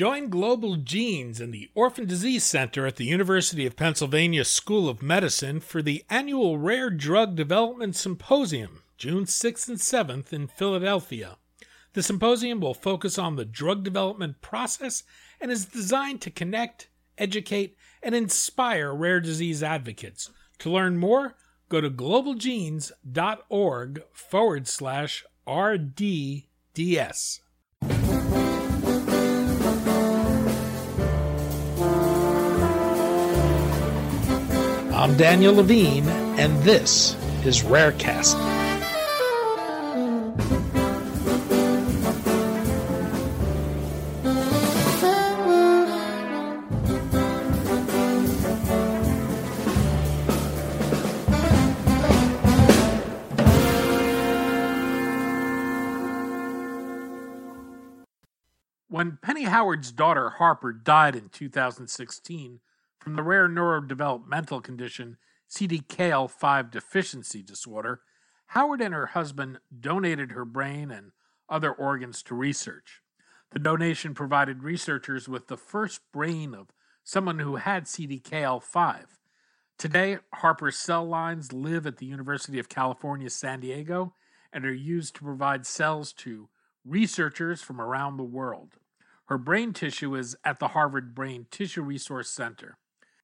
Join Global Genes and the Orphan Disease Center at the University of Pennsylvania School of Medicine for the annual Rare Drug Development Symposium, June 6th and 7th in Philadelphia. The symposium will focus on the drug development process and is designed to connect, educate, and inspire rare disease advocates. To learn more, go to globalgenes.org forward slash RDDS. I'm Daniel Levine, and this is Rarecast. When Penny Howard's daughter Harper died in 2016, from the rare neurodevelopmental condition CDKL5 deficiency disorder, Howard and her husband donated her brain and other organs to research. The donation provided researchers with the first brain of someone who had CDKL5. Today, Harper's cell lines live at the University of California, San Diego, and are used to provide cells to researchers from around the world. Her brain tissue is at the Harvard Brain Tissue Resource Center.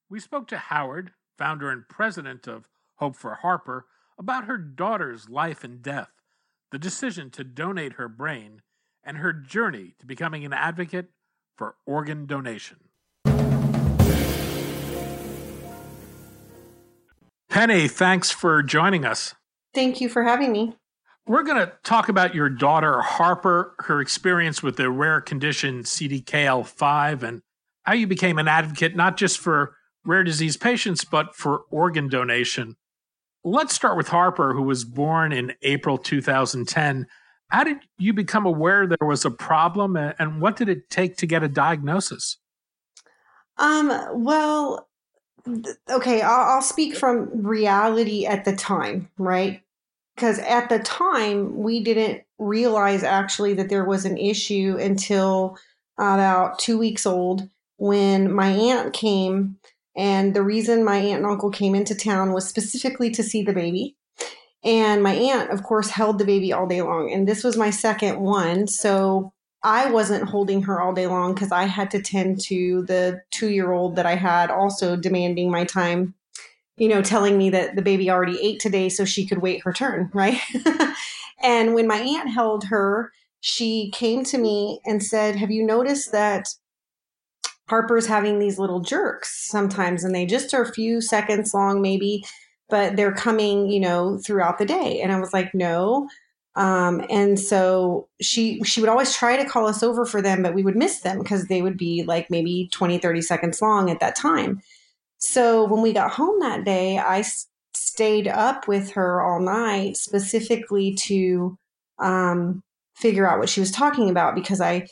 We spoke to Howard, founder and president of Hope for Harper, about her daughter's life and death, the decision to donate her brain, and her journey to becoming an advocate for organ donation. Penny, thanks for joining us. Thank you for having me. We're going to talk about your daughter, Harper, her experience with the rare condition CDKL5, and how you became an advocate not just for rare disease patients, but for organ donation. Let's start with Harper, who was born in April 2010. How did you become aware there was a problem, and what did it take to get a diagnosis? Um, well, okay, I'll, I'll speak from reality at the time, right? Because at the time, we didn't realize actually that there was an issue until about two weeks old when my aunt came and the reason my aunt and uncle came into town was specifically to see the baby. And my aunt, of course, held the baby all day long. And this was my second one. So I wasn't holding her all day long because I had to tend to the two year old that I had also demanding my time, you know, telling me that the baby already ate today so she could wait her turn, right? and when my aunt held her, she came to me and said, Have you noticed that Harper's having these little jerks sometimes, and they just are a few seconds long, maybe, but they're coming, you know, throughout the day. And I was like, no. Um, and so she she would always try to call us over for them, but we would miss them because they would be like maybe 20, 30 seconds long at that time. So when we got home that day, I s- stayed up with her all night specifically to um, figure out what she was talking about because I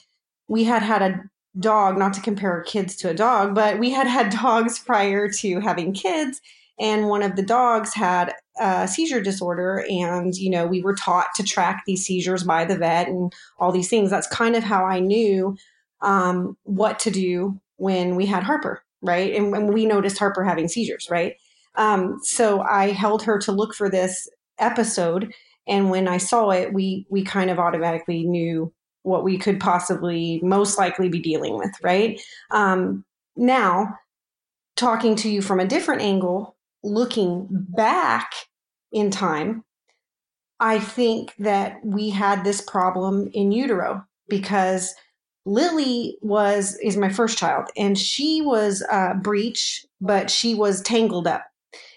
we had had a dog, not to compare kids to a dog, but we had had dogs prior to having kids. And one of the dogs had a seizure disorder. And, you know, we were taught to track these seizures by the vet and all these things. That's kind of how I knew um, what to do when we had Harper, right? And when we noticed Harper having seizures, right? Um, so I held her to look for this episode. And when I saw it, we we kind of automatically knew what we could possibly most likely be dealing with, right? Um, now, talking to you from a different angle, looking back in time, I think that we had this problem in utero because Lily was is my first child, and she was uh, breech, but she was tangled up.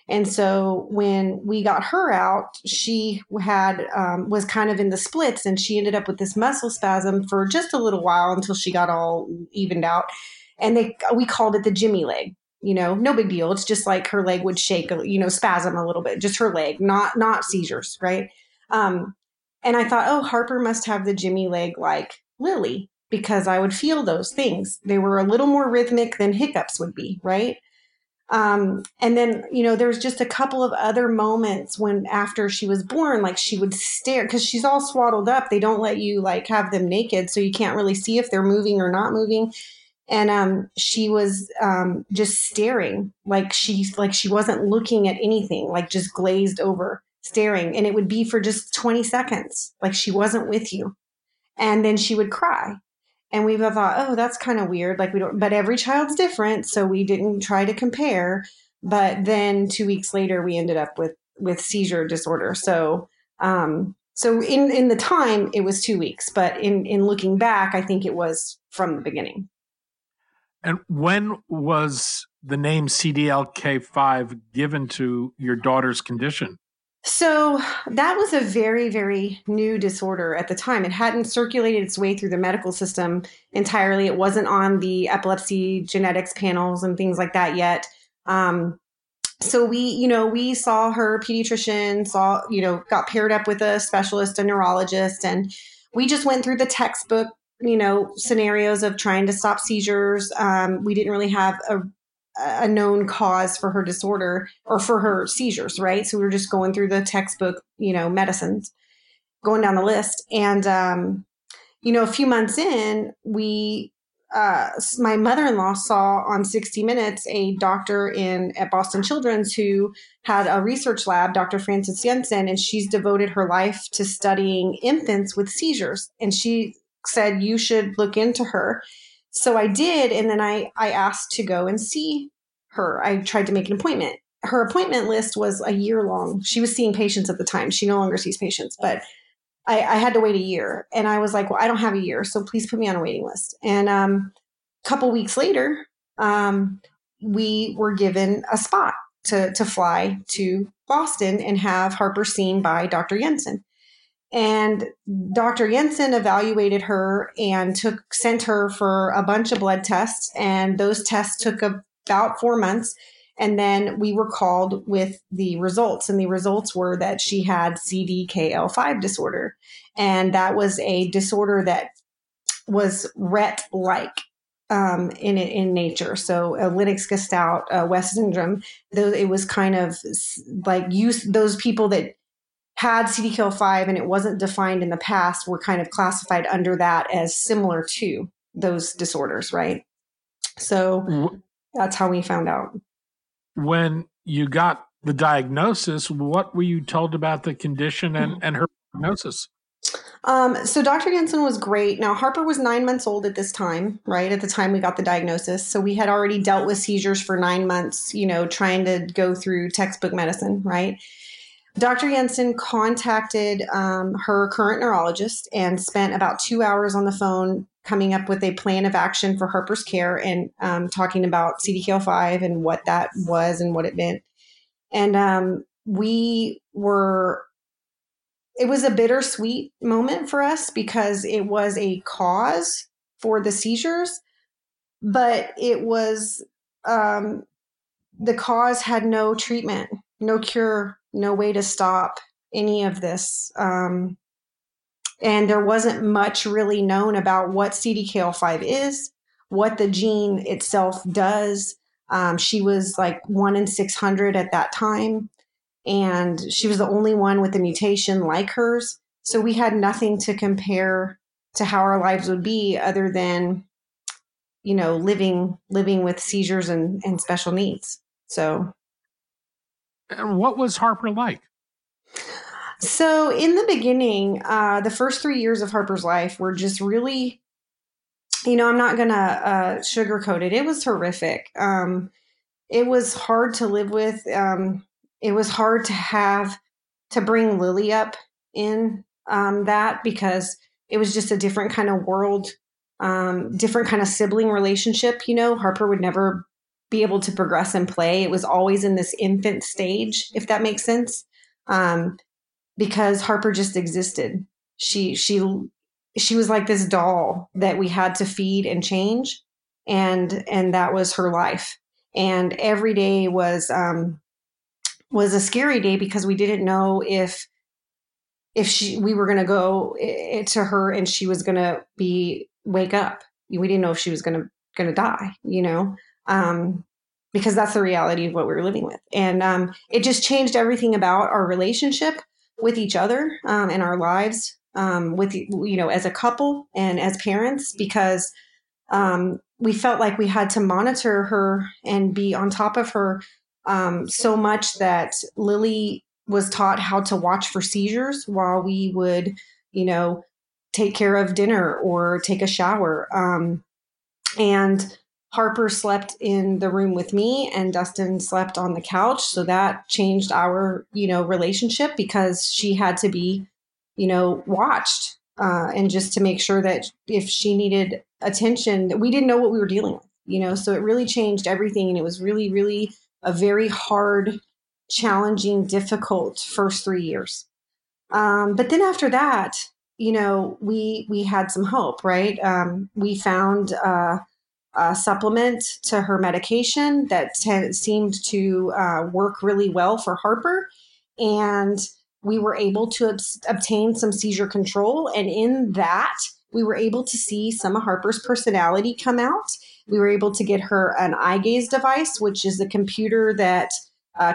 And so when we got her out, she had um, was kind of in the splits, and she ended up with this muscle spasm for just a little while until she got all evened out. And they we called it the Jimmy leg. You know, no big deal. It's just like her leg would shake, you know, spasm a little bit, just her leg, not not seizures, right? Um, and I thought, oh, Harper must have the Jimmy leg like Lily because I would feel those things. They were a little more rhythmic than hiccups would be, right? Um, and then, you know, there's just a couple of other moments when after she was born, like she would stare because she's all swaddled up. They don't let you like have them naked, so you can't really see if they're moving or not moving. And um, she was um, just staring, like she like she wasn't looking at anything, like just glazed over, staring. And it would be for just 20 seconds, like she wasn't with you. And then she would cry and we thought, oh, that's kind of weird. Like we don't, but every child's different, so we didn't try to compare. But then two weeks later, we ended up with with seizure disorder. So, um, so in in the time, it was two weeks, but in in looking back, I think it was from the beginning. And when was the name CDKL5 given to your daughter's condition? So that was a very, very new disorder at the time. It hadn't circulated its way through the medical system entirely. It wasn't on the epilepsy genetics panels and things like that yet. Um, so we, you know, we saw her pediatrician, saw, you know, got paired up with a specialist, a neurologist, and we just went through the textbook, you know, scenarios of trying to stop seizures. Um, we didn't really have a a known cause for her disorder or for her seizures, right? So we were just going through the textbook, you know, medicines, going down the list. And, um, you know, a few months in, we, uh, my mother-in-law saw on 60 Minutes a doctor in at Boston Children's who had a research lab, Dr. Frances Jensen, and she's devoted her life to studying infants with seizures. And she said you should look into her so I did, and then I I asked to go and see her. I tried to make an appointment. Her appointment list was a year long. She was seeing patients at the time. She no longer sees patients, but I, I had to wait a year. And I was like, well, I don't have a year, so please put me on a waiting list. And um, a couple weeks later, um, we were given a spot to to fly to Boston and have Harper seen by Dr. Jensen. And Dr. Jensen evaluated her and took sent her for a bunch of blood tests, and those tests took about four months. And then we were called with the results, and the results were that she had CDKL5 disorder, and that was a disorder that was Rett like um, in in nature. So uh, Lennox-Gastaut, uh, West syndrome. Though it was kind of like use those people that had CDKL5 and it wasn't defined in the past were kind of classified under that as similar to those disorders, right? So that's how we found out. When you got the diagnosis, what were you told about the condition and, and her prognosis? Um, so Dr. Jensen was great. Now Harper was nine months old at this time, right? At the time we got the diagnosis. So we had already dealt with seizures for nine months, you know, trying to go through textbook medicine, right? Dr. Jensen contacted um, her current neurologist and spent about two hours on the phone coming up with a plan of action for Harper's care and um, talking about CDKL5 and what that was and what it meant. And um, we were, it was a bittersweet moment for us because it was a cause for the seizures, but it was, um, the cause had no treatment, no cure, no way to stop any of this. Um, and there wasn't much really known about what CDKL5 is, what the gene itself does. Um, she was like one in 600 at that time, and she was the only one with a mutation like hers. So we had nothing to compare to how our lives would be other than, you know, living living with seizures and, and special needs. So and what was Harper like? So, in the beginning, uh, the first three years of Harper's life were just really, you know, I'm not going to uh, sugarcoat it. It was horrific. Um, it was hard to live with. Um, it was hard to have to bring Lily up in um, that because it was just a different kind of world, um, different kind of sibling relationship. You know, Harper would never be able to progress and play. It was always in this infant stage, if that makes sense. Um, because Harper just existed. She she she was like this doll that we had to feed and change, and and that was her life. And every day was um, was a scary day because we didn't know if if she we were going to go to her and she was going to be wake up. We didn't know if she was going to going to die. You know, um, because that's the reality of what we were living with. And um, it just changed everything about our relationship with each other um, and our lives um, with, you know, as a couple and as parents, because um, we felt like we had to monitor her and be on top of her um, so much that Lily was taught how to watch for seizures while we would, you know, take care of dinner or take a shower. Um, and Harper slept in the room with me and Dustin slept on the couch. So that changed our, you know, relationship because she had to be, you know, watched. Uh, and just to make sure that if she needed attention, we didn't know what we were dealing with, you know. So it really changed everything, and it was really, really a very hard, challenging, difficult first three years. Um, but then after that, you know, we we had some hope, right? Um, we found. Uh, uh, supplement to her medication that t- seemed to uh, work really well for Harper. And we were able to ob- obtain some seizure control. And in that, we were able to see some of Harper's personality come out. We were able to get her an eye gaze device, which is a computer that uh,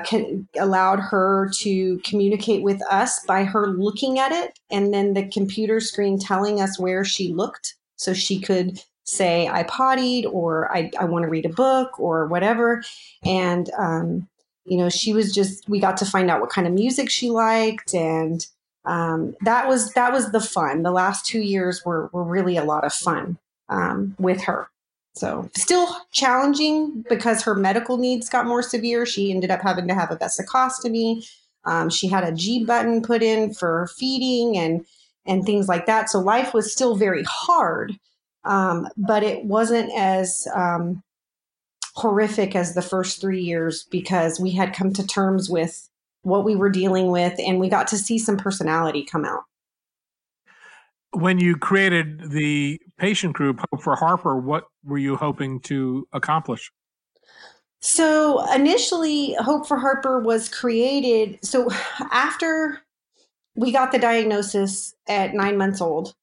allowed her to communicate with us by her looking at it and then the computer screen telling us where she looked so she could say I pottied or I, I want to read a book or whatever. And, um, you know, she was just, we got to find out what kind of music she liked. And um, that was, that was the fun. The last two years were, were really a lot of fun um, with her. So still challenging because her medical needs got more severe. She ended up having to have a vesicostomy. Um, she had a G button put in for feeding and, and things like that. So life was still very hard um, but it wasn't as um, horrific as the first three years because we had come to terms with what we were dealing with and we got to see some personality come out. When you created the patient group, Hope for Harper, what were you hoping to accomplish? So initially, Hope for Harper was created. So after we got the diagnosis at nine months old,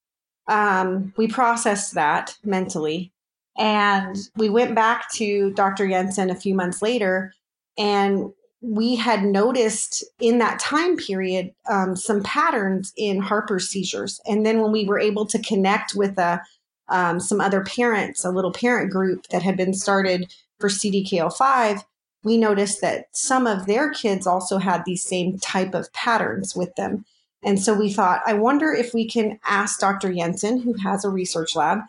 um, we processed that mentally. And we went back to Dr. Jensen a few months later, and we had noticed in that time period um, some patterns in Harper's seizures. And then when we were able to connect with a, um, some other parents, a little parent group that had been started for CDKL5, we noticed that some of their kids also had these same type of patterns with them. And so we thought, I wonder if we can ask Dr. Jensen, who has a research lab,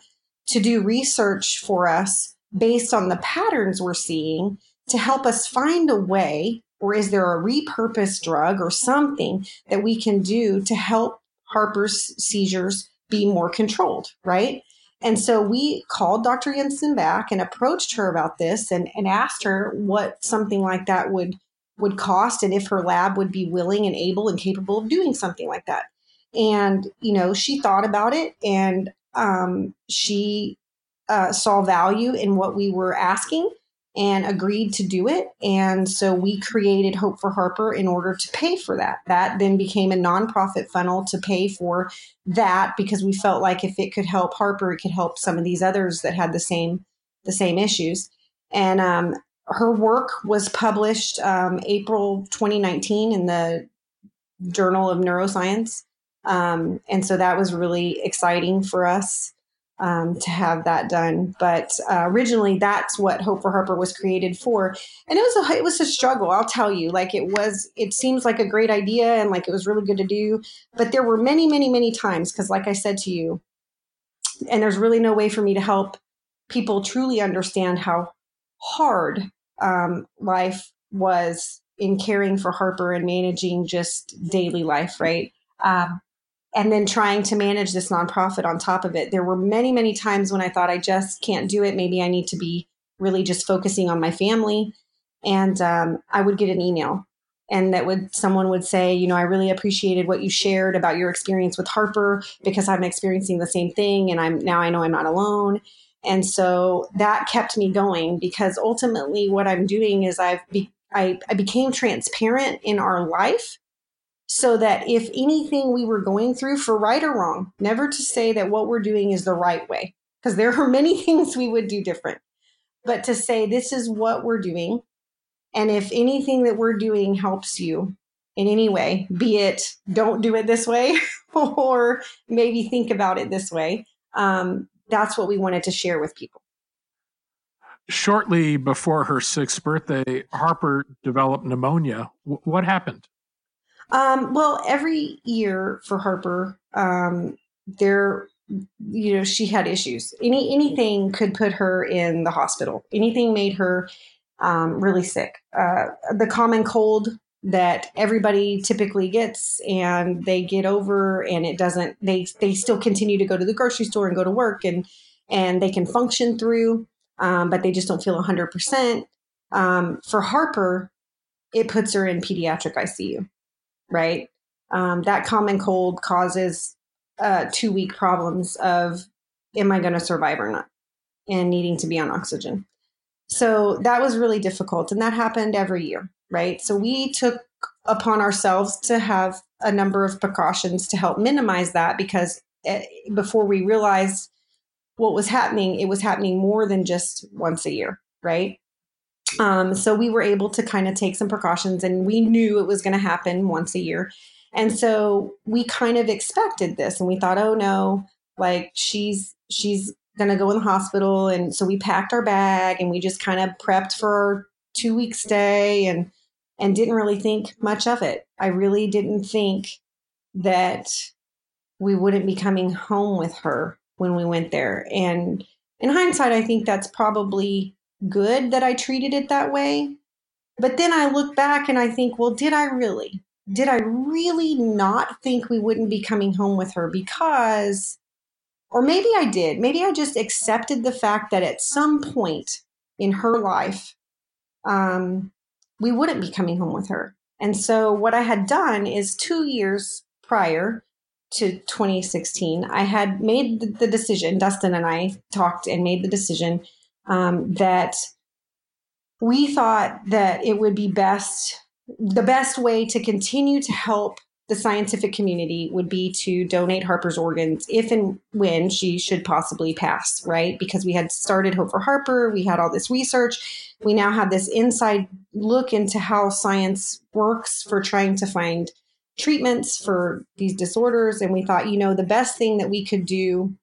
to do research for us based on the patterns we're seeing to help us find a way, or is there a repurposed drug or something that we can do to help Harper's seizures be more controlled, right? And so we called Dr. Jensen back and approached her about this and, and asked her what something like that would would cost and if her lab would be willing and able and capable of doing something like that. And, you know, she thought about it and um, she uh, saw value in what we were asking and agreed to do it. And so we created Hope for Harper in order to pay for that. That then became a nonprofit funnel to pay for that because we felt like if it could help Harper, it could help some of these others that had the same the same issues. And um, her work was published um, April 2019 in the Journal of Neuroscience. Um, and so that was really exciting for us um, to have that done. But uh, originally, that's what Hope for Harper was created for, and it was a it was a struggle. I'll tell you, like it was. It seems like a great idea and like it was really good to do, but there were many, many, many times because, like I said to you, and there's really no way for me to help people truly understand how hard um, life was in caring for Harper and managing just daily life, right? Um, and then trying to manage this nonprofit on top of it. There were many, many times when I thought I just can't do it. Maybe I need to be really just focusing on my family. And um, I would get an email, and that would someone would say, you know, I really appreciated what you shared about your experience with Harper because I'm experiencing the same thing, and I'm now I know I'm not alone. And so that kept me going because ultimately what I'm doing is I've be, I, I became transparent in our life so that if anything we were going through for right or wrong, never to say that what we're doing is the right way, because there are many things we would do different. but to say, this is what we're doing. And if anything that we're doing helps you in any way, be it don't do it this way or maybe think about it this way, um, that's what we wanted to share with people. Shortly before her sixth birthday, Harper developed pneumonia. W- what happened? Um, well, every year for Harper, um, there, you know, she had issues. Any anything could put her in the hospital. Anything made her um, really sick. Uh, the common cold that everybody typically gets and they get over and it doesn't they they still continue to go to the grocery store and go to work and and they can function through um, but they just don't feel 100% um, for harper it puts her in pediatric icu right? Um, that common cold causes uh, two week problems of am i going to survive or not? And needing to be on oxygen so that was really difficult and that happened every year right? So we took upon ourselves to have a number of precautions to help minimize that because eh, before we realized what was happening, it was happening more than just once a year, right? Um, so we were able to kind of take some precautions and we knew it was going to happen once a year. And so we kind of expected this and we thought, oh no, like she's, she's going to go in the hospital. And so we packed our bag and we just kind of prepped for two weeks stay and, and didn't really think much of it. I really didn't think that we wouldn't be coming home with her when we went there. And in hindsight, I think that's probably good that I treated it that way. But then I look back and I think, well, did I really? Did I really not think we wouldn't be coming home with her? Because, or maybe I did. Maybe I just accepted the fact that at some point in her life, um, we wouldn't be coming home with her. And so what I had done is two years prior to 2016, I had made the decision, Dustin and I talked and made the decision um, that we thought that it would be best, the best way to continue to help the scientific community would be to donate Harper's organs if and when she should possibly pass, right? Because we had started Hope for Harper, we had all this research, we now have this inside look into how science works for trying to find treatments for these disorders. And we thought, you know, the best thing that we could do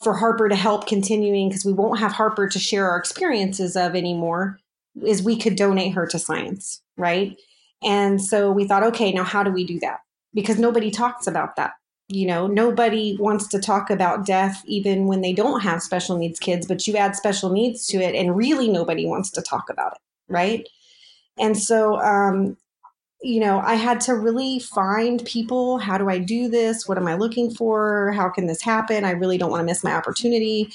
for Harper to help continuing, because we won't have Harper to share our experiences of anymore, is we could donate her to science, right? And so we thought, okay, now how do we do that? Because nobody talks about that. You know, nobody wants to talk about death even when they don't have special needs kids, but you add special needs to it, and really nobody wants to talk about it, right? And so, um, you know, I had to really find people. How do I do this? What am I looking for? How can this happen? I really don't want to miss my opportunity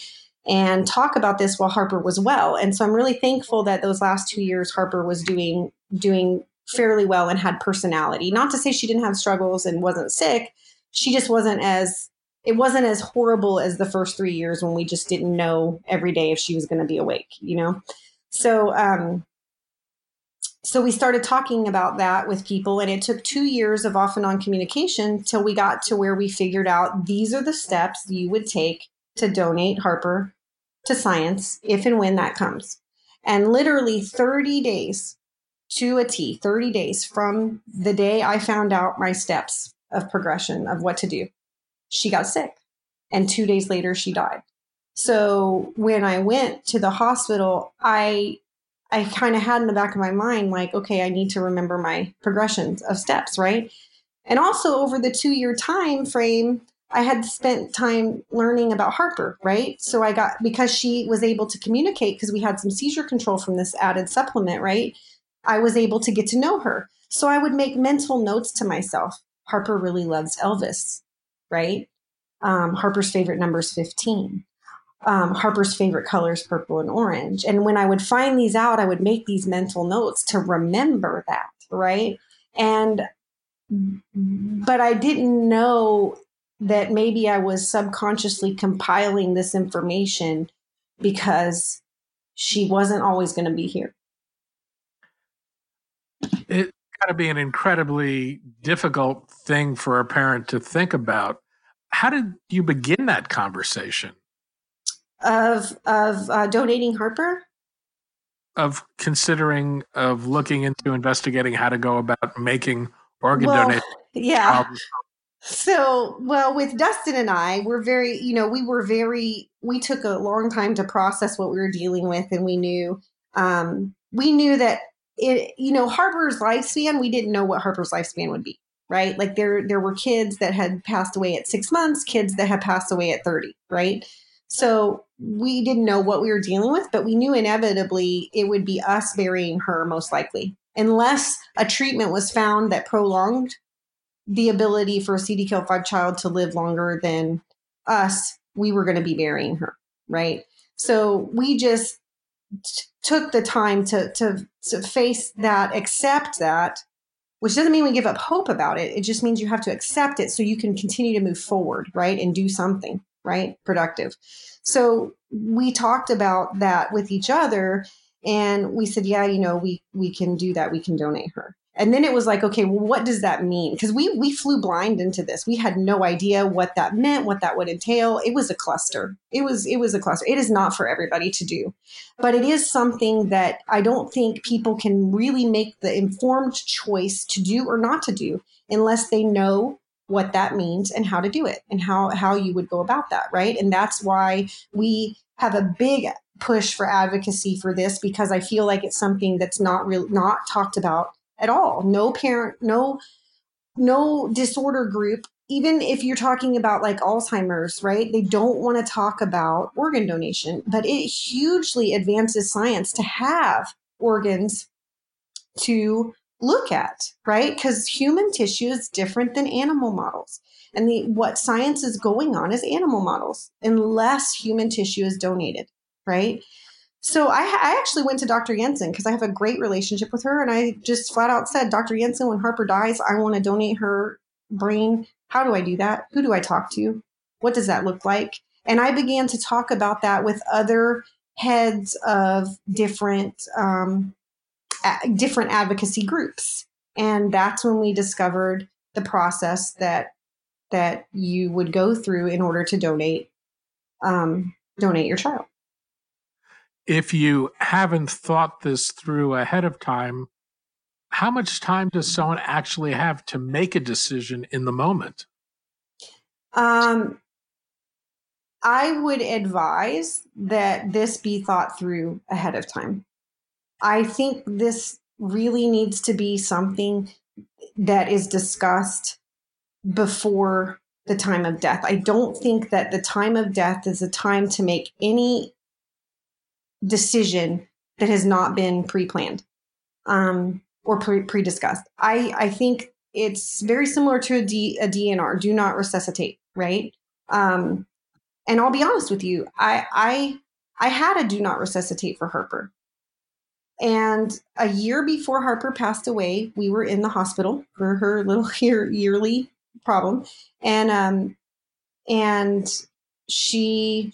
and talk about this while Harper was well. And so I'm really thankful that those last two years Harper was doing doing fairly well and had personality. Not to say she didn't have struggles and wasn't sick. She just wasn't as it wasn't as horrible as the first three years when we just didn't know every day if she was going to be awake, you know? So, um, so we started talking about that with people and it took two years of off and on communication till we got to where we figured out these are the steps you would take to donate harper to science if and when that comes and literally 30 days to a T, 30 days from the day I found out my steps of progression of what to do. She got sick. And two days later, she died. So when I went to the hospital, I I kind of had in the back of my mind, like, okay, I need to remember my progressions of steps, right? And also over the two year time frame, I had spent time learning about Harper, right? So I got because she was able to communicate because we had some seizure control from this added supplement, right? I was able to get to know her. So I would make mental notes to myself. Harper really loves Elvis, right? Um, Harper's favorite number is 15. Um, Harper's favorite color is purple and orange. And when I would find these out, I would make these mental notes to remember that, right? And, but I didn't know that maybe I was subconsciously compiling this information because she wasn't always going to be here it's got to be an incredibly difficult thing for a parent to think about. How did you begin that conversation? of of uh, donating Harper of considering of looking into investigating how to go about making organ well, donation. Yeah. So, well, with Dustin and I, we're very, you know, we were very, we took a long time to process what we were dealing with, and we knew, um, we knew that it, you know, Harper's lifespan, we didn't know what Harper's lifespan would be, right? Like there, there were kids that had passed away at six months, kids that had passed away at 30, right? So we didn't know what we were dealing with, but we knew inevitably it would be us burying her most likely, unless a treatment was found that prolonged the ability for a CDKL5 child to live longer than us, we were going to be burying her, right? So we just took the time to, to to face that, accept that, which doesn't mean we give up hope about it. It just means you have to accept it so you can continue to move forward, right, and do something, right, productive. So we talked about that with each other, and we said, yeah, you know, we we can do that. We can donate her and then it was like okay well what does that mean? Because we we flew blind into this. We had no idea what that meant what that would entail. It was a cluster. It was it was a cluster. It is not for everybody to do. But it is something that i don't think people can really make the informed choice to do or not to do unless they know what that means and how to do it and how how you would go about that right? And that's why we have a big push for advocacy for this because i feel like it's something that's not real not talked about at all. No parent, no no disorder group even if you're talking about like Alzheimer's, right? They don't want to talk about organ donation, but it hugely advances science to have organs to look at, right? Because human tissue is different than animal models. And the, what science is going on is animal models, unless human tissue is donated, right? So I, I actually went to Dr. Jensen because I have a great relationship with her, and I just flat out said, Dr. Jensen, when Harper dies, I want to donate her brain. How do I do that? Who do I talk to? What does that look like? And I began to talk about that with other heads of different um, a- different advocacy groups, and that's when we discovered the process that that you would go through in order to donate um, donate your child if you haven't thought this through ahead of time, how much time does someone actually have to make a decision in the moment? Um, I would advise that this be thought through ahead of time. I think this really needs to be something that is discussed before the time of death. I don't think that the time of death is a time to make any decision that has not been pre-planned um, or pre discussed. I I think it's very similar to a, D, a DNR, do not resuscitate, right? Um, and I'll be honest with you, I I I had a do not resuscitate for Harper. And a year before Harper passed away, we were in the hospital for her little year, yearly problem, and um, and she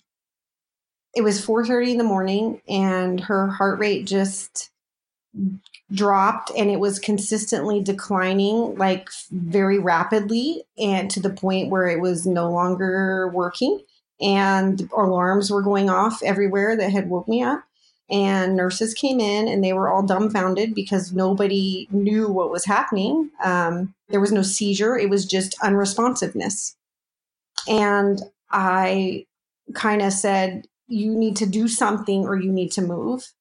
it was 4:30 in the morning and her heart rate just dropped and it was consistently declining like very rapidly and to the point where it was no longer working. And alarms were going off everywhere that had woke me up. And nurses came in and they were all dumbfounded because nobody knew what was happening. Um, there was no seizure. It was just unresponsiveness. And i kind of said you need to do something or you need to move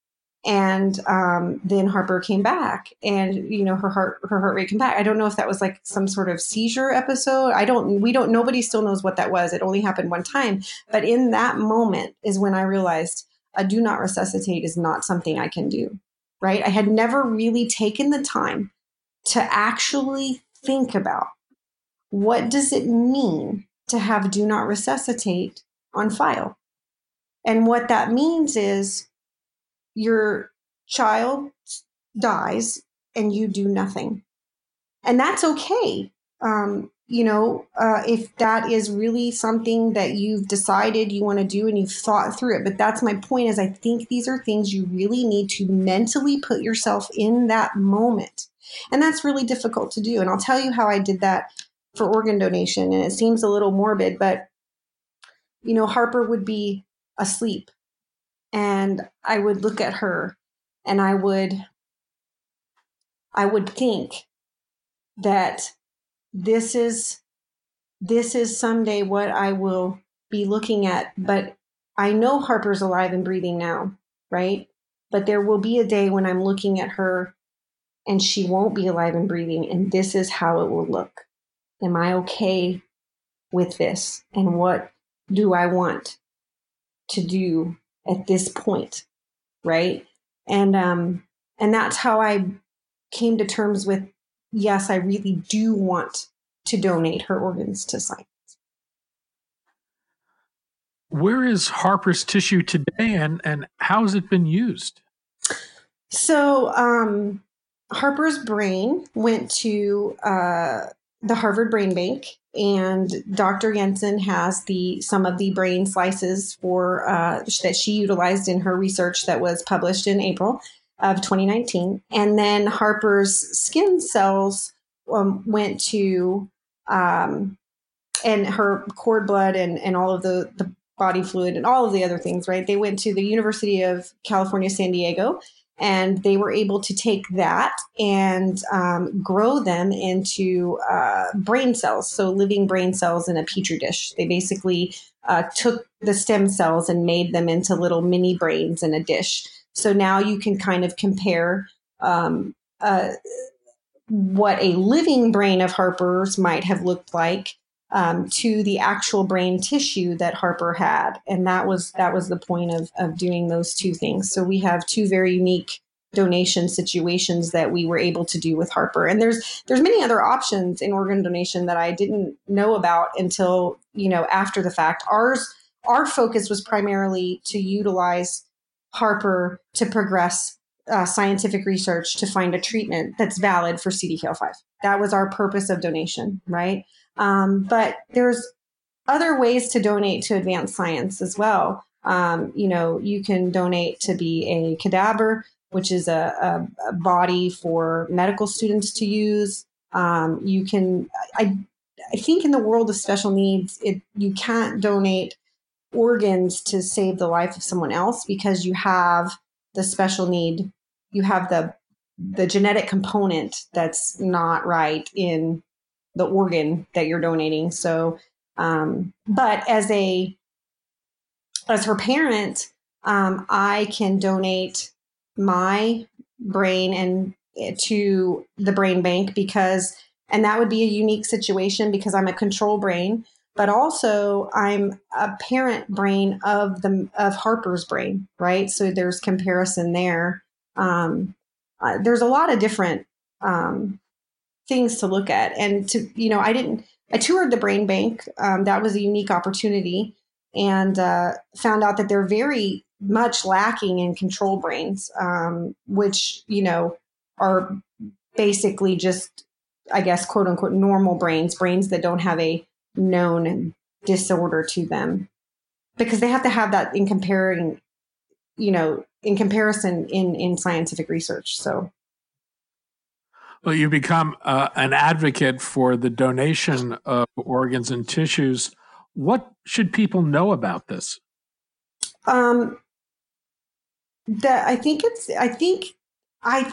and um, then Harper came back, and you know her heart her heart rate came back. I don't know if that was like some sort of seizure episode. I don't. We don't. Nobody still knows what that was. It only happened one time, but in that moment is when I realized a do not resuscitate is not something I can do. Right? I had never really taken the time to actually think about what does it mean to have do not resuscitate on file and what that means is your child dies and you do nothing. And that's okay. Um, you know, uh, if that is really something that you've decided you want to do and you've thought through it. But that's my point is I think these are things you really need to mentally put yourself in that moment. And that's really difficult to do. And I'll tell you how I did that for organ donation. And it seems a little morbid, but you know, Harper would be asleep and I would look at her and I would I would think that this is this is someday what I will be looking at but I know Harper's alive and breathing now, right? But there will be a day when I'm looking at her and she won't be alive and breathing and this is how it will look. Am I okay with this? And what do I want to do at this point? Right. And, um, and that's how I came to terms with yes, I really do want to donate her organs to science. Where is Harper's tissue today and, and how has it been used? So, um, Harper's brain went to uh, the Harvard Brain Bank, and Dr. Jensen has the some of the brain slices for uh, that she utilized in her research that was published in April of 2019. And then Harper's skin cells um, went to um, and her cord blood and and all of the the body fluid and all of the other things. Right, they went to the University of California, San Diego and they were able to take that and um, grow them into uh, brain cells, so living brain cells in a petri dish. They basically uh, took the stem cells and made them into little mini brains in a dish. So now you can kind of compare um, uh, what a living brain of Harper's might have looked like um, to the actual brain tissue that Harper had, and that was that was the point of of doing those two things. So we have two very unique donation situations that we were able to do with Harper, and there's there's many other options in organ donation that I didn't know about until you know after the fact. Ours our focus was primarily to utilize Harper to progress uh, scientific research to find a treatment that's valid for CDKL5. That was our purpose of donation, right? Um, but there's other ways to donate to advanced science as well. Um, you know, you can donate to be a cadaver, which is a, a, a body for medical students to use. Um, you can, I, I think in the world of special needs, it you can't donate organs to save the life of someone else because you have the special need, you have the the genetic component that's not right in the organ that you're donating. So, um, but as a as her parent, um, I can donate my brain and eh, to the brain bank because, and that would be a unique situation because I'm a control brain, but also I'm a parent brain of the of Harper's brain, right? So there's comparison there. Um, uh, there's a lot of different um, things to look at. And to, you know, I didn't, I toured the brain bank. Um, that was a unique opportunity and uh, found out that they're very much lacking in control brains, um, which, you know, are basically just, I guess, quote unquote, normal brains, brains that don't have a known disorder to them. Because they have to have that in comparing, you know, in comparison in in scientific research. So well, you become uh, an advocate for the donation of organs and tissues. What should people know about this? Um, that I think it's. I think I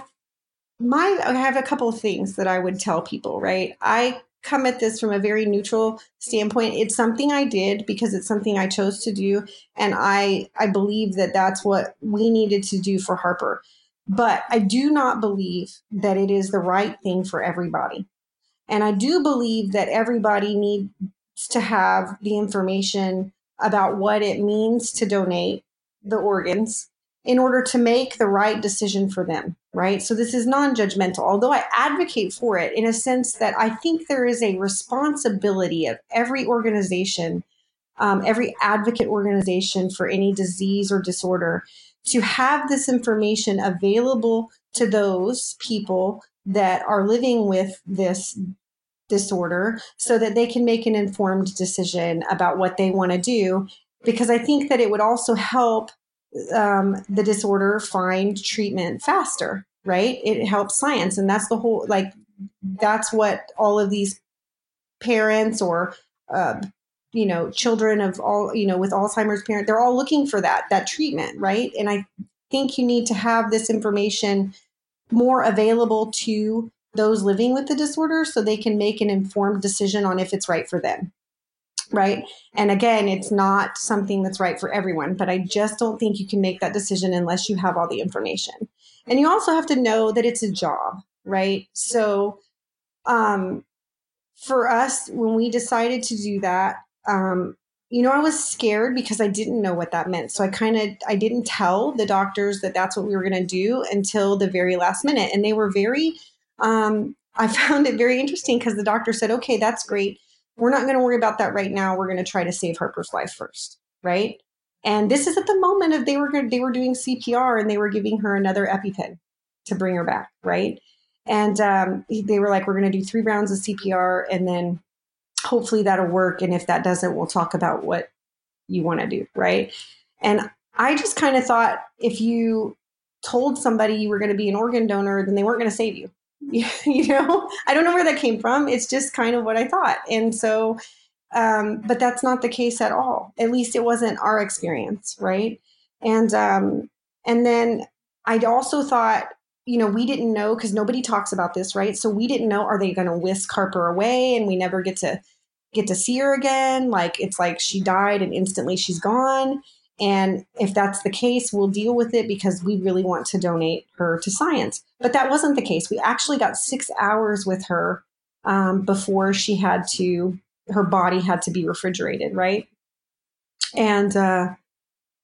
my I have a couple of things that I would tell people. Right, I come at this from a very neutral standpoint. It's something I did because it's something I chose to do, and I I believe that that's what we needed to do for Harper. But I do not believe that it is the right thing for everybody. And I do believe that everybody needs to have the information about what it means to donate the organs in order to make the right decision for them, right? So this is non judgmental, although I advocate for it in a sense that I think there is a responsibility of every organization, um, every advocate organization for any disease or disorder to have this information available to those people that are living with this disorder so that they can make an informed decision about what they want to do. Because I think that it would also help um, the disorder find treatment faster, right? It helps science. And that's the whole, like, that's what all of these parents or uh, you know children of all you know with alzheimer's parent they're all looking for that that treatment right? And i think you need to have this information more available to those living with the disorder so they can make an informed decision on if it's right for them right? And again it's not something that's right for everyone but i just don't think you can make that decision unless you have all the information. And you also have to know that it's a job right? So um for us when we decided to do that um you know i was scared because i didn't know what that meant so i kind of i didn't tell the doctors that that's what we were going to do until the very last minute and they were very um i found it very interesting because the doctor said okay that's great we're not going to worry about that right now. We're going to try to save Harper's life first, right? And this is at the moment of they were they were doing CPR and they were giving her another EpiPen to bring her back, right? And um, they were like, we're going to do three rounds of CPR and then hopefully that'll work. And if that doesn't, we'll talk about what you want to do, right? And I just kind of thought if you told somebody you were going to be an organ donor, then they weren't going to save you. you know i don't know where that came from it's just kind of what i thought and so um, but that's not the case at all at least it wasn't our experience right and um, and then i also thought you know we didn't know because nobody talks about this right so we didn't know are they going to whisk harper away and we never get to get to see her again like it's like she died and instantly she's gone and if that's the case, we'll deal with it because we really want to donate her to science. But that wasn't the case. We actually got six hours with her um, before she had to, her body had to be refrigerated, right? And uh,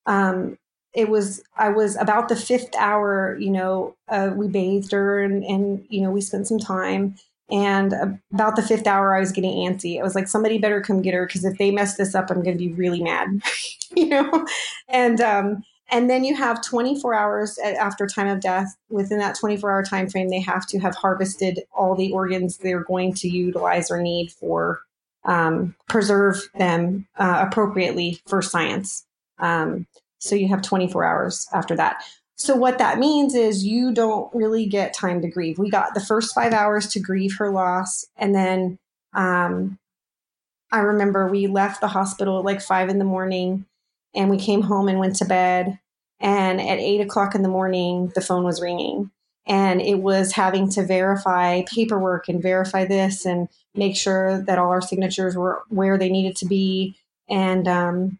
um, it was, I was about the fifth hour, you know, uh, we bathed her and, and, you know, we spent some time. And about the fifth hour, I was getting antsy. I was like, somebody better come get her because if they mess this up, I'm going to be really mad, you know? And, um, and then you have 24 hours after time of death. Within that 24 hour time frame, they have to have harvested all the organs they're going to utilize or need for um, preserve them uh, appropriately for science. Um, so you have 24 hours after that. So what that means is you don't really get time to grieve. We got the first five hours to grieve her loss, and then um, I remember we left the hospital at like five in the morning, and we came home and went to bed. And at eight o'clock in the morning, the phone was ringing, and it was having to verify paperwork and verify this and make sure that all our signatures were where they needed to be, and um,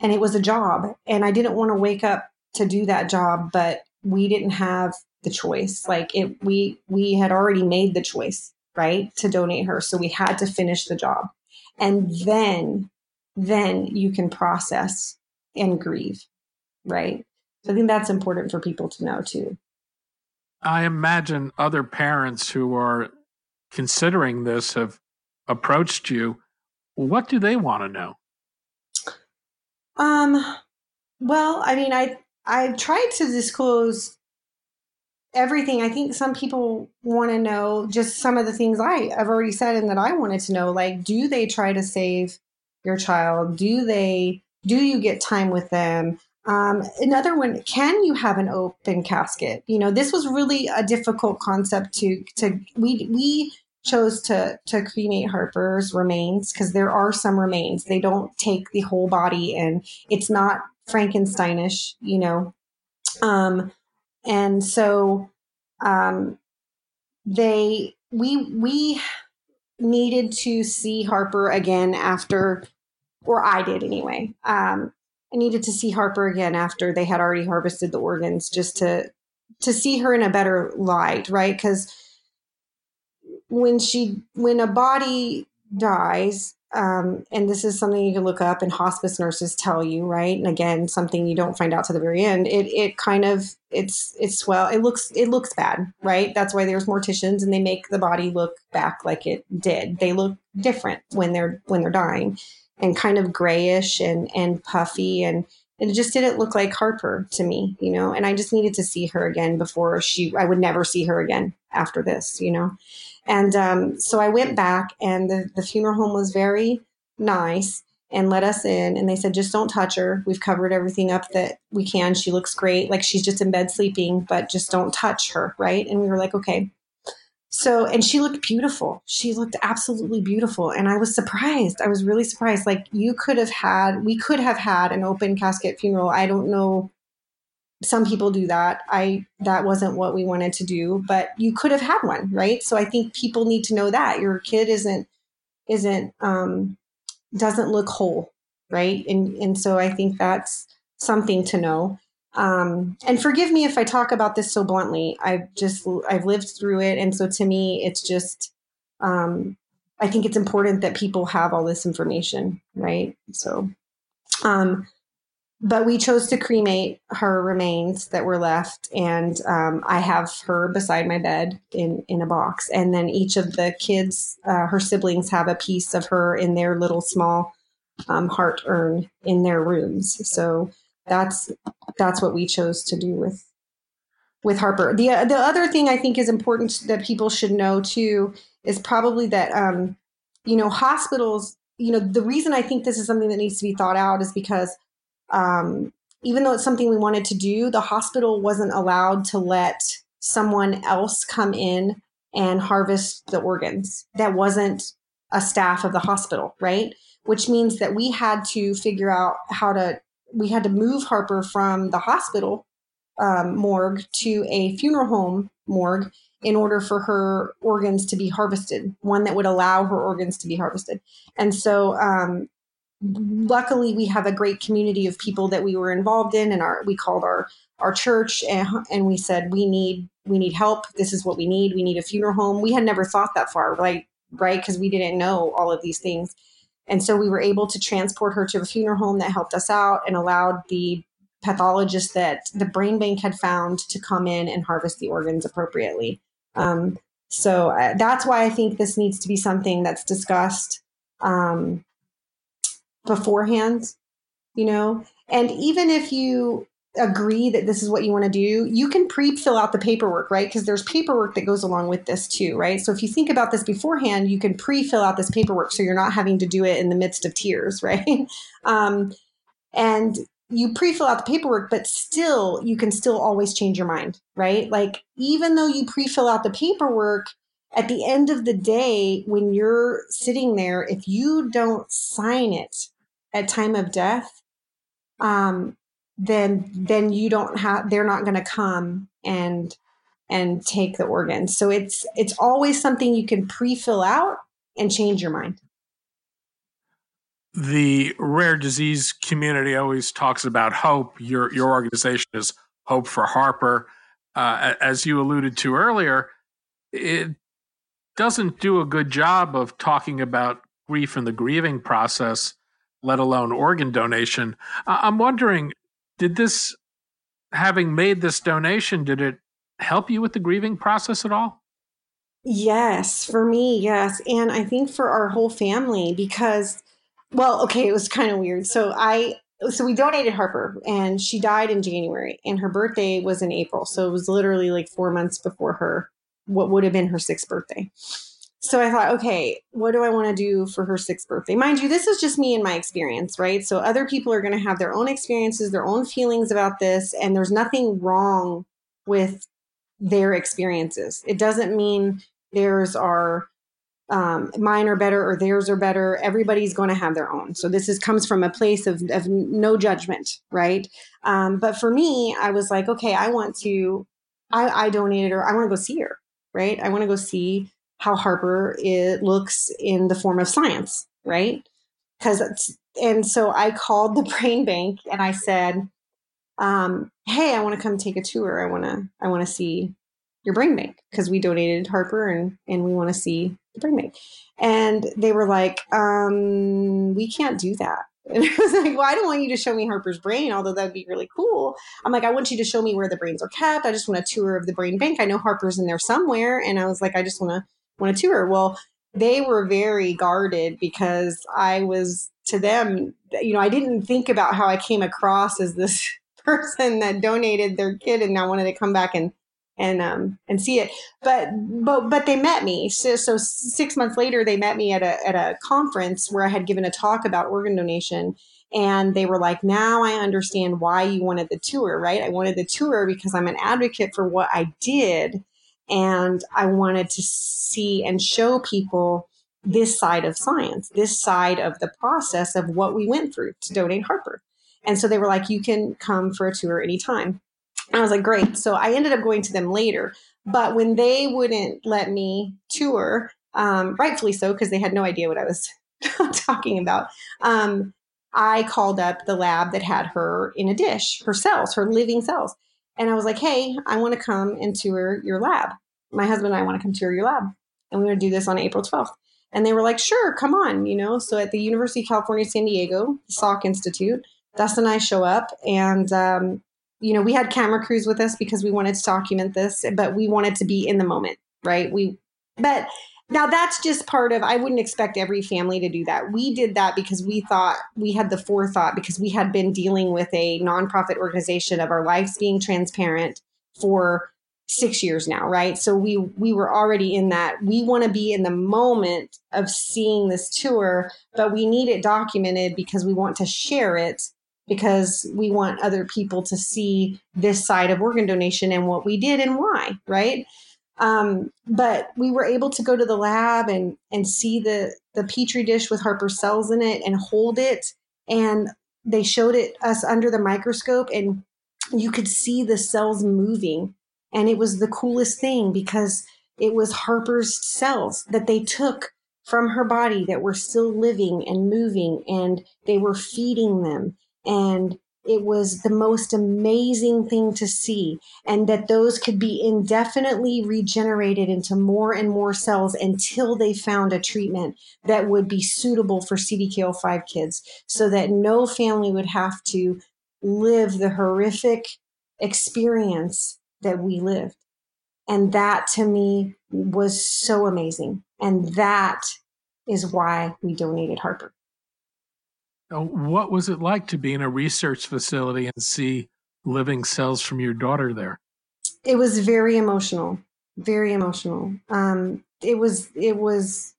and it was a job. And I didn't want to wake up to do that job, but we didn't have the choice. Like it, we we had already made the choice, right, to donate her, so we had to finish the job, and then then you can process and grieve, right? So I think that's important for people to know too. I imagine other parents who are considering this have approached you. What do they want to know? Um, well, I mean, I I tried to disclose everything. I think some people want to know just some of the things I, have already said and that I wanted to know. Like, do they try to save your child? Do they, do you get time with them? Um, another one, can you have an open casket? You know, this was really a difficult concept to, to, we, we chose to, to cremate Harper's remains because there are some remains. They don't take the whole body and it's not Frankensteinish, you know. Um, and so um, they we we needed to see Harper again after, or I did anyway. Um, I needed to see Harper again after they had already harvested the organs, just to to see her in a better light, right? Because when she when a body dies, um, and this is something you can look up and hospice nurses tell you right? And again something you don't find out to the very end. It it kind of it's it's well it looks it looks bad right? That's why there's morticians and they make the body look back like it did. They look different when they're when they're dying and kind of grayish and and puffy. And it just didn't look like Harper to me, you know, and I just needed to see her again before she, I would never see her again after this, you know. And um, so I went back, and the, the funeral home was very nice and let us in. And they said, just don't touch her. We've covered everything up that we can. She looks great. Like she's just in bed sleeping, but just don't touch her. Right. And we were like, okay. so, and she looked beautiful. She looked absolutely beautiful. And I was surprised. I was really surprised. Like, you could have had, we could have had an open casket funeral. I don't know. Some people do that. I, that wasn't what we wanted to do, but you could have had one, right? So I think people need to know that your kid isn't, isn't, um, doesn't look whole, right? And, and so I think that's something to know. Um, and forgive me if I talk about this so bluntly. I've just I've lived through it, and so to me, it's just um, I think it's important that people have all this information, right? So, um, but we chose to cremate her remains that were left, and um, I have her beside my bed in in a box, and then each of the kids, uh, her siblings, have a piece of her in their little small um, heart urn in their rooms. So that's that's what we chose to do with with Harper. The the other thing I think is important that people should know too is probably that um, you know hospitals. You know the reason I think this is something that needs to be thought out is because um, even though it's something we wanted to do, the hospital wasn't allowed to let someone else come in and harvest the organs. That wasn't a staff of the hospital, right? Which means that we had to figure out how to we had to move Harper from the hospital um, morgue to a funeral home morgue in order for her organs to be harvested, one that would allow her organs to be harvested. And so, um, luckily, we have a great community of people that we were involved in, and our we called our our church and, and we said we need we need help. This is what we need. We need a funeral home. We had never thought that far, like right, because we didn't know all of these things. And so we were able to transport her to a funeral home that helped us out and allowed the pathologist that the brain bank had found to come in and harvest the organs appropriately. Um, so uh, that's why I think this needs to be something that's discussed um, beforehand, you know. And even if you agree that this is what you want to do, you can pre fill out the paperwork, right? Because there's paperwork that goes along with this too, right? So if you think about this beforehand, you can pre fill out this paperwork so you're not having to do it in the midst of tears, right? um, and you pre fill out the paperwork, but still, you can still always change your mind, right? Like, even though you pre fill out the paperwork, at the end of the day, when you're sitting there, if you don't sign it at time of death, um, then then you don't have they're not going to come and and take the organs. So it's it's always something you can pre-fill out and change your mind. The rare disease community always talks about hope. Your your organization is Hope for Harper. Uh, as you alluded to earlier, it doesn't do a good job of talking about grief and the grieving process, let alone organ donation. I'm wondering did this having made this donation did it help you with the grieving process at all? Yes for me yes. And i think for our whole family because well okay it was kind of weird. So i so we donated harper and she died in january and her birthday was in april. So it was literally like four months before her what would have been her sixth birthday so I thought, okay, what do I want to do for her sixth birthday? Mind you, this is just me and my experience, right? So other people are going to have their own experiences, their own feelings about this, and there's nothing wrong with their experiences. It doesn't mean theirs are um, mine are better or theirs are better. Everybody's going to have their own. So this is comes from a place of, of no judgment, right? Um, but for me, I was like, okay, I want to. I, I donated her. I want to go see her, right? I want to go see how Harper it looks in the form of science, right? Because and so I called the brain bank and I said, um, "Hey, I want to come take a tour. I want to I want to see your brain bank because we donated Harper and and we want to see the brain bank." And they were like, um, "We can't do that." And I was like, well, I don't want you to show me Harper's brain, although that'd be really cool. I'm like, I want you to show me where the brains are kept. I just want a tour of the brain bank. I know Harper's in there somewhere. And I was like, I just want to want to tour. Well, they were very guarded because I was to them, you know, I didn't think about how I came across as this person that donated their kid and now wanted to come back and and um and see it. But but but they met me. So, so six months later they met me at a at a conference where i had given a talk about organ donation and they were like now i understand why you wanted the tour right? I wanted the tour because i'm an advocate for what i did And I wanted to see and show people this side of science, this side of the process of what we went through to donate Harper. And so they were like, you can come for a tour anytime. And I was like, great. So I ended up going to them later. But when they wouldn't let me tour, um, rightfully so, because they had no idea what I was talking about, um, I called up the lab that had her in a dish, her cells, her living cells. And I was like, hey, I want to come and tour your lab. My husband and I want to come tour your lab. And we want to do this on April 12th. And they were like, sure, come on, you know. So at the University of California, San Diego, Salk Institute, Dustin and I show up and um, you know, we had camera crews with us because we wanted to document this, but we wanted to be in the moment, right? We, but now that's just part of, I wouldn't expect every family to do that. We did that because we thought we had the forethought because we had been dealing with a nonprofit organization of our lives being transparent for six years now, right? So we we were already in that. We want to be in the moment of seeing this tour, but we need it documented because we want to share it because we want other people to see this side of organ donation and what we did and why, right? Um, but we were able to go to the lab and and see the the petri dish with Harper cells in it and hold it, and they showed it us under the microscope, and you could see the cells moving, and it was the coolest thing because it was Harper's cells that they took from her body that were still living and moving, and they were feeding them. And it was the most amazing thing to see and that those could be indefinitely regenerated into more and more cells until they found a treatment that would be suitable for CDKL5 kids so that no family would have to live the horrific experience that we lived and that to me was so amazing and that is why we donated harper what was it like to be in a research facility and see living cells from your daughter there? It was very emotional, very emotional. Um, it was, it was,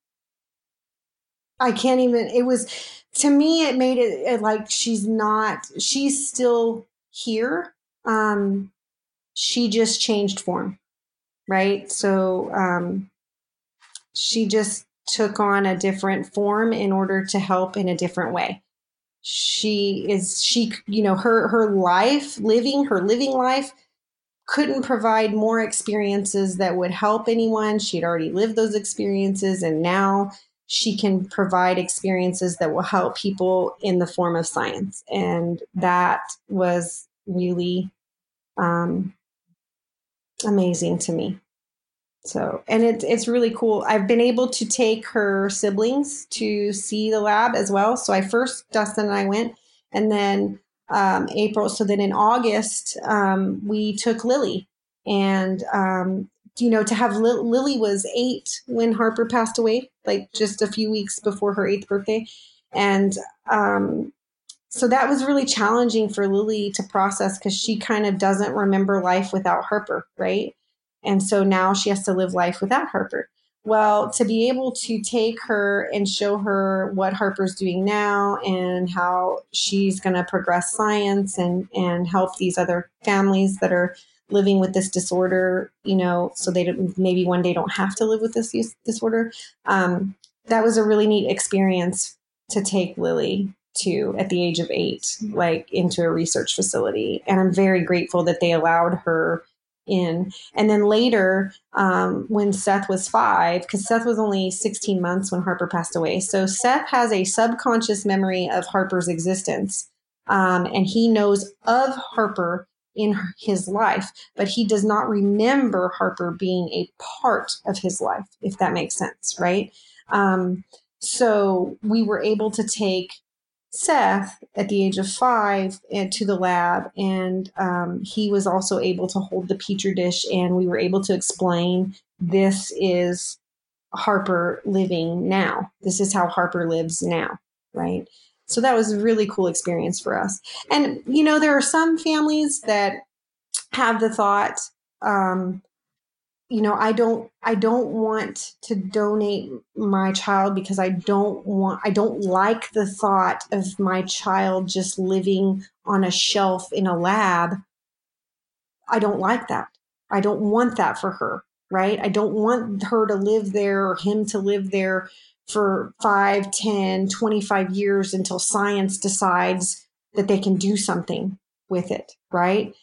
I can't even, it was, to me, it made it, it like she's not, she's still here. Um, she just changed form, right? So um, she just took on a different form in order to help in a different way. She is she you know her her life living her living life couldn't provide more experiences that would help anyone. She'd already lived those experiences and now she can provide experiences that will help people in the form of science. And that was really um, amazing to me so, and it, it's really cool. I've been able to take her siblings to see the lab as well. So, I first, Dustin and I went, and then um, April. So, then in August, um, we took Lily. And, um, you know, to have Li- Lily was eight when Harper passed away, like just a few weeks before her eighth birthday. And um, so that was really challenging for Lily to process because she kind of doesn't remember life without Harper, right? And so now she has to live life without Harper. Well, to be able to take her and show her what Harper's doing now and how she's going to progress science and, and help these other families that are living with this disorder, you know, so they don't, maybe one day don't have to live with this disorder. Um, that was a really neat experience to take Lily to at the age of eight, like into a research facility. And I'm very grateful that they allowed her in. And then later, um, when Seth was five, because Seth was only 16 months when Harper passed away. So Seth has a subconscious memory of Harper's existence. Um, and he knows of Harper in his life, but he does not remember Harper being a part of his life, if that makes sense, right? Um, so we were able to take Seth at the age of five to the lab, and um, he was also able to hold the petri dish, and we were able to explain this is Harper living now. This is how Harper lives now, right? So that was a really cool experience for us. And you know, there are some families that have the thought, um, you know i don't i don't want to donate my child because i don't want i don't like the thought of my child just living on a shelf in a lab i don't like that i don't want that for her right? I don't want her to live there or him to live there for 5, 10, 25 years until science decides that they can do something with it, right?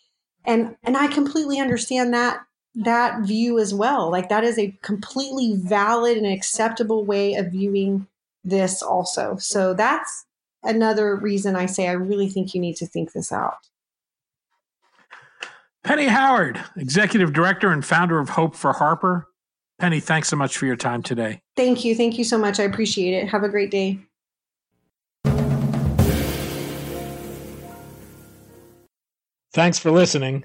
And and I completely understand that that view as well. Like that is a completely valid and acceptable way of viewing this also. So that's another reason I say I really think you need to think this out. Penny Howard, Executive Director and founder of Hope for Harper. Penny, thanks so much for your time today. Thank you. Thank you so much. I appreciate it. Have a great day. Thanks for listening.